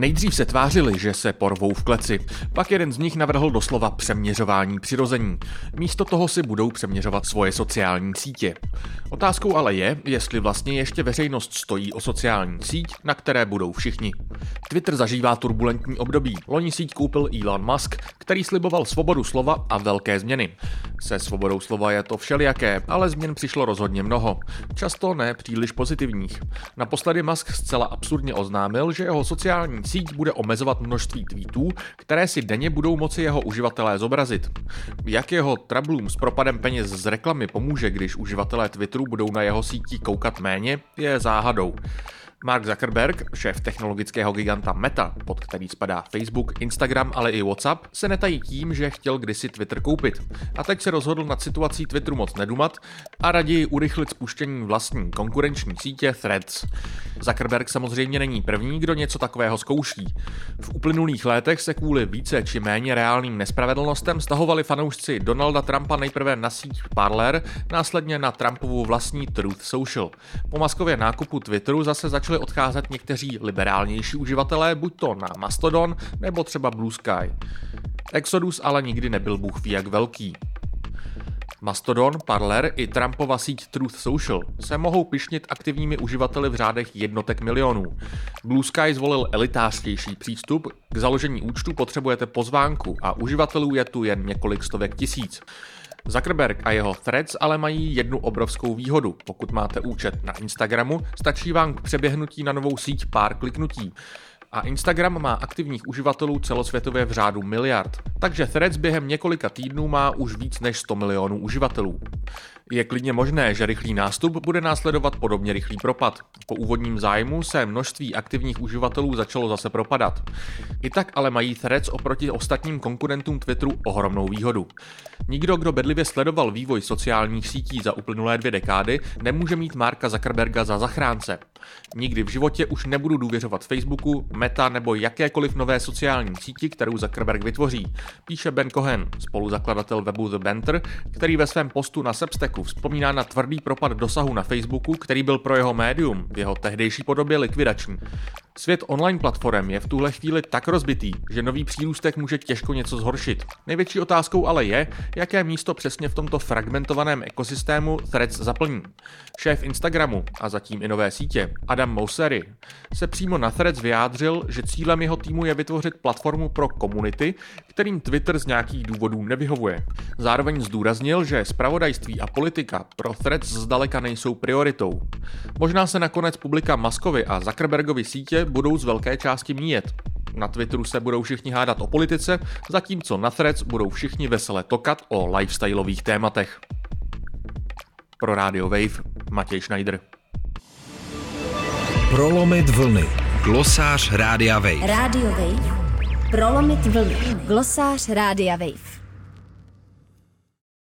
Nejdřív se tvářili, že se porvou v kleci, pak jeden z nich navrhl doslova přeměřování přirození. Místo toho si budou přeměřovat svoje sociální sítě. Otázkou ale je, jestli vlastně ještě veřejnost stojí o sociální síť, na které budou všichni. Twitter zažívá turbulentní období. Loni síť koupil Elon Musk, který sliboval svobodu slova a velké změny. Se svobodou slova je to všelijaké, ale změn přišlo rozhodně mnoho. Často ne příliš pozitivních. Naposledy Musk zcela absurdně oznámil, že jeho sociální síť bude omezovat množství tweetů, které si denně budou moci jeho uživatelé zobrazit. Jak jeho trablům s propadem peněz z reklamy pomůže, když uživatelé Twitteru budou na jeho síti koukat méně, je záhadou. Mark Zuckerberg, šéf technologického giganta Meta, pod který spadá Facebook, Instagram, ale i WhatsApp, se netají tím, že chtěl kdysi Twitter koupit. A teď se rozhodl nad situací Twitteru moc nedumat a raději urychlit spuštění vlastní konkurenční sítě Threads. Zuckerberg samozřejmě není první, kdo něco takového zkouší. V uplynulých letech se kvůli více či méně reálným nespravedlnostem stahovali fanoušci Donalda Trumpa nejprve na síť Parler, následně na Trumpovu vlastní Truth Social. Po maskově nákupu Twitteru zase začal začali odcházet někteří liberálnější uživatelé, buď to na Mastodon nebo třeba Blue Sky. Exodus ale nikdy nebyl bůh ví jak velký. Mastodon, Parler i Trumpova síť Truth Social se mohou pišnit aktivními uživateli v řádech jednotek milionů. Blue Sky zvolil elitářtější přístup, k založení účtu potřebujete pozvánku a uživatelů je tu jen několik stovek tisíc. Zuckerberg a jeho threads ale mají jednu obrovskou výhodu. Pokud máte účet na Instagramu, stačí vám k přeběhnutí na novou síť pár kliknutí. A Instagram má aktivních uživatelů celosvětově v řádu miliard, takže Threads během několika týdnů má už víc než 100 milionů uživatelů. Je klidně možné, že rychlý nástup bude následovat podobně rychlý propad. Po úvodním zájmu se množství aktivních uživatelů začalo zase propadat. I tak ale mají Threads oproti ostatním konkurentům Twitteru ohromnou výhodu. Nikdo, kdo bedlivě sledoval vývoj sociálních sítí za uplynulé dvě dekády, nemůže mít Marka Zuckerberga za zachránce. Nikdy v životě už nebudu důvěřovat Facebooku, Meta nebo jakékoliv nové sociální síti, kterou Zuckerberg vytvoří, píše Ben Cohen, spoluzakladatel webu The Banter, který ve svém postu na Substacku vzpomíná na tvrdý propad dosahu na Facebooku, který byl pro jeho médium v jeho tehdejší podobě likvidační. Svět online platform je v tuhle chvíli tak rozbitý, že nový přírůstek může těžko něco zhoršit. Největší otázkou ale je, jaké místo přesně v tomto fragmentovaném ekosystému Threads zaplní. Šéf Instagramu a zatím i nové sítě, Adam Mosseri, se přímo na Threads vyjádřil, že cílem jeho týmu je vytvořit platformu pro komunity, kterým Twitter z nějakých důvodů nevyhovuje. Zároveň zdůraznil, že spravodajství a politika pro Threads zdaleka nejsou prioritou. Možná se nakonec publika Maskovi a Zuckerbergovi sítě budou z velké části míjet. Na Twitteru se budou všichni hádat o politice, zatímco na Threads budou všichni vesele tokat o lifestyleových tématech. Pro Radio Wave Matěj Schneider. Prolomit vlny. Glosář Rádia Wave. Radio Wave. Prolomit vlny. Glosář Rádia Wave.